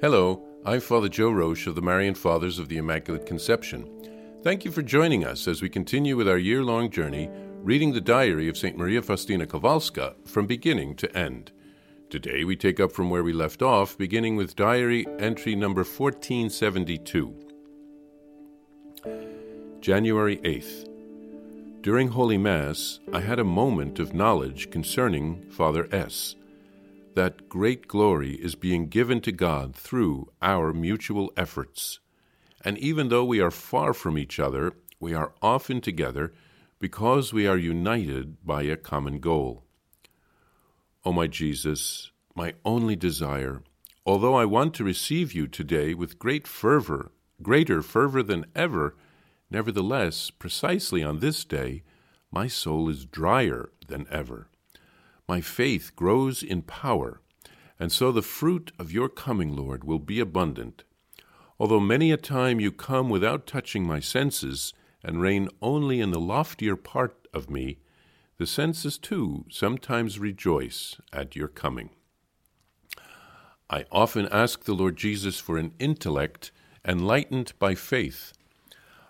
Hello, I'm Father Joe Roesch of the Marian Fathers of the Immaculate Conception. Thank you for joining us as we continue with our year long journey reading the diary of St. Maria Faustina Kowalska from beginning to end. Today we take up from where we left off, beginning with diary entry number 1472. January 8th. During Holy Mass, I had a moment of knowledge concerning Father S that great glory is being given to God through our mutual efforts. And even though we are far from each other, we are often together because we are united by a common goal. O oh, my Jesus, my only desire, although I want to receive you today with great fervor, greater fervor than ever, nevertheless, precisely on this day, my soul is drier than ever my faith grows in power, and so the fruit of your coming, Lord, will be abundant. Although many a time you come without touching my senses, and reign only in the loftier part of me, the senses too sometimes rejoice at your coming. I often ask the Lord Jesus for an intellect enlightened by faith.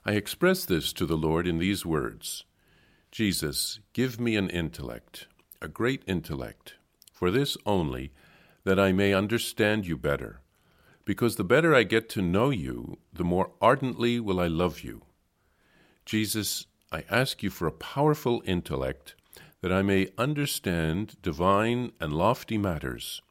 I express this to the Lord in these words Jesus, give me an intellect a great intellect, for this only, that I may understand you better. Because the better I get to know you, the more ardently will I love you. Jesus, I ask you for a powerful intellect, that I may understand divine and lofty matters.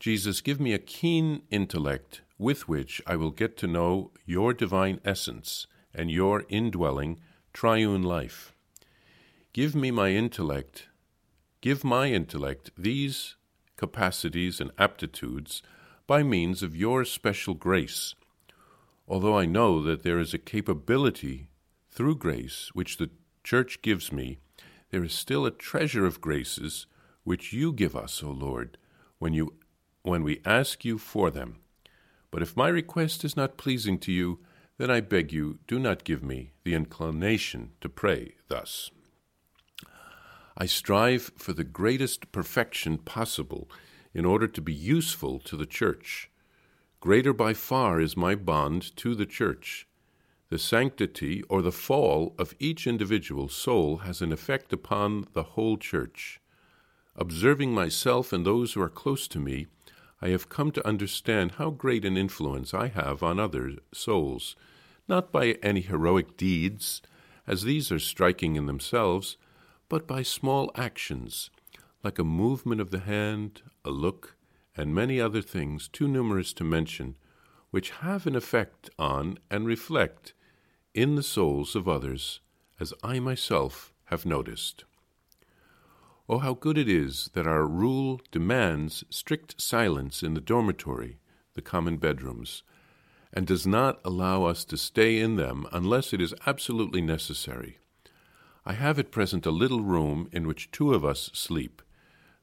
Jesus, give me a keen intellect with which I will get to know your divine essence and your indwelling triune life. Give me my intellect Give my intellect these capacities and aptitudes by means of your special grace, although I know that there is a capability through grace which the Church gives me, there is still a treasure of graces which you give us, O Lord, when, you, when we ask you for them. But if my request is not pleasing to you, then I beg you, do not give me the inclination to pray thus. I strive for the greatest perfection possible in order to be useful to the Church. Greater by far is my bond to the Church. The sanctity or the fall of each individual soul has an effect upon the whole Church. Observing myself and those who are close to me, I have come to understand how great an influence I have on other souls, not by any heroic deeds, as these are striking in themselves but by small actions, like a movement of the hand, a look, and many other things too numerous to mention, which have an effect on and reflect in the souls of others, as I myself have noticed. Oh, how good it is that our rule demands strict silence in the dormitory, the common bedrooms, and does not allow us to stay in them unless it is absolutely necessary. I have at present a little room in which two of us sleep,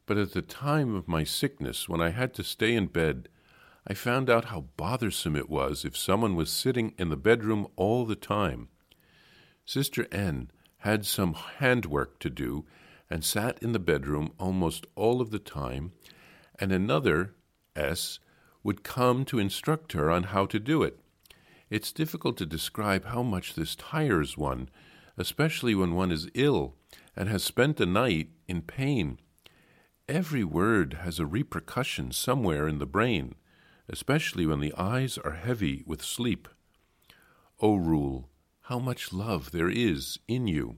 but at the time of my sickness, when I had to stay in bed, I found out how bothersome it was if someone was sitting in the bedroom all the time. Sister N had some handwork to do and sat in the bedroom almost all of the time, and another, S, would come to instruct her on how to do it. It's difficult to describe how much this tires one especially when one is ill and has spent a night in pain. Every word has a repercussion somewhere in the brain, especially when the eyes are heavy with sleep. O rule, how much love there is in you.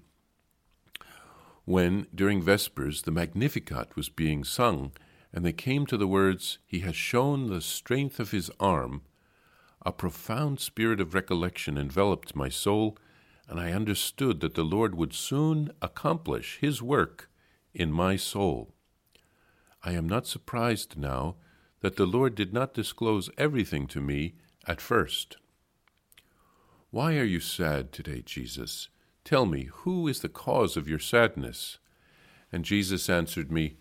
When, during Vespers, the Magnificat was being sung, and they came to the words, He has shown the strength of his arm, a profound spirit of recollection enveloped my soul and I understood that the Lord would soon accomplish His work in my soul. I am not surprised now that the Lord did not disclose everything to me at first. Why are you sad today, Jesus? Tell me, who is the cause of your sadness? And Jesus answered me,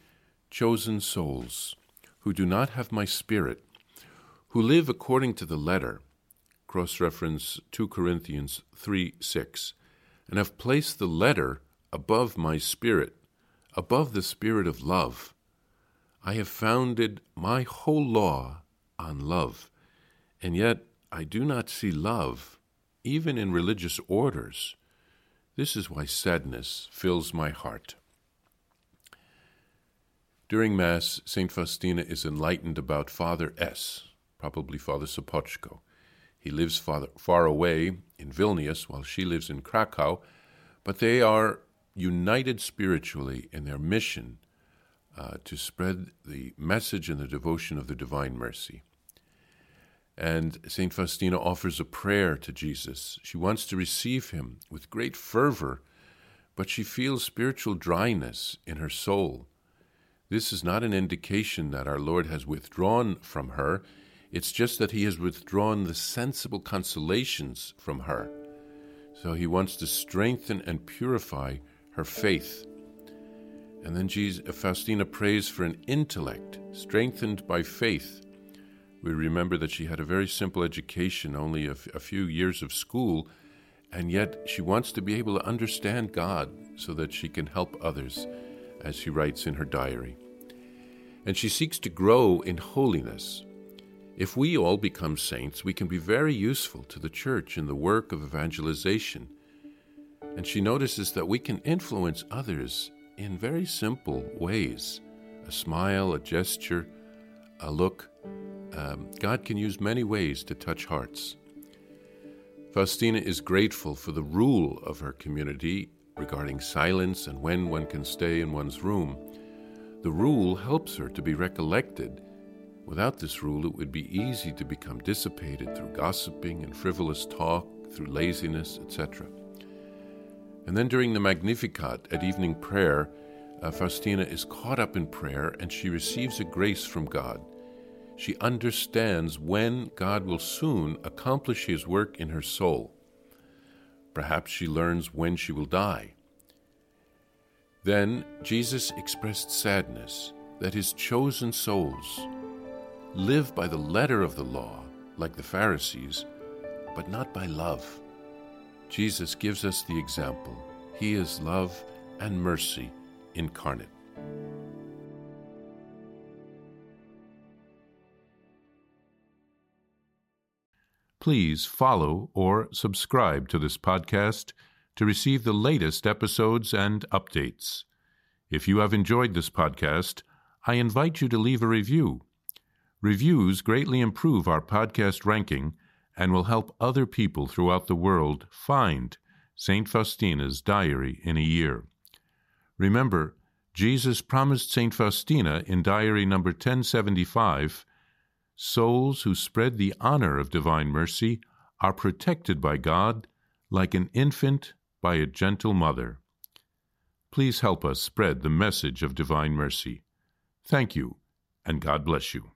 Chosen souls, who do not have my spirit, who live according to the letter cross reference 2 Corinthians 3 6, and have placed the letter above my spirit, above the spirit of love. I have founded my whole law on love. And yet, I do not see love, even in religious orders. This is why sadness fills my heart. During Mass, St. Faustina is enlightened about Father S., probably Father Sopoćko. He lives far, far away in Vilnius while she lives in Krakow, but they are united spiritually in their mission uh, to spread the message and the devotion of the Divine Mercy. And St. Faustina offers a prayer to Jesus. She wants to receive him with great fervor, but she feels spiritual dryness in her soul. This is not an indication that our Lord has withdrawn from her. It's just that he has withdrawn the sensible consolations from her. So he wants to strengthen and purify her faith. And then Jesus, Faustina prays for an intellect strengthened by faith. We remember that she had a very simple education, only a, f- a few years of school, and yet she wants to be able to understand God so that she can help others as she writes in her diary. And she seeks to grow in holiness. If we all become saints, we can be very useful to the church in the work of evangelization. And she notices that we can influence others in very simple ways a smile, a gesture, a look. Um, God can use many ways to touch hearts. Faustina is grateful for the rule of her community regarding silence and when one can stay in one's room. The rule helps her to be recollected. Without this rule, it would be easy to become dissipated through gossiping and frivolous talk, through laziness, etc. And then during the Magnificat at evening prayer, uh, Faustina is caught up in prayer and she receives a grace from God. She understands when God will soon accomplish his work in her soul. Perhaps she learns when she will die. Then Jesus expressed sadness that his chosen souls live by the letter of the law, like the Pharisees, but not by love. Jesus gives us the example. He is love and mercy incarnate. Please follow or subscribe to this podcast to receive the latest episodes and updates. If you have enjoyed this podcast, I invite you to leave a review. Reviews greatly improve our podcast ranking and will help other people throughout the world find St. Faustina's Diary in a Year. Remember, Jesus promised St. Faustina in Diary number 1075 souls who spread the honor of divine mercy are protected by God like an infant by a gentle mother. Please help us spread the message of divine mercy. Thank you, and God bless you.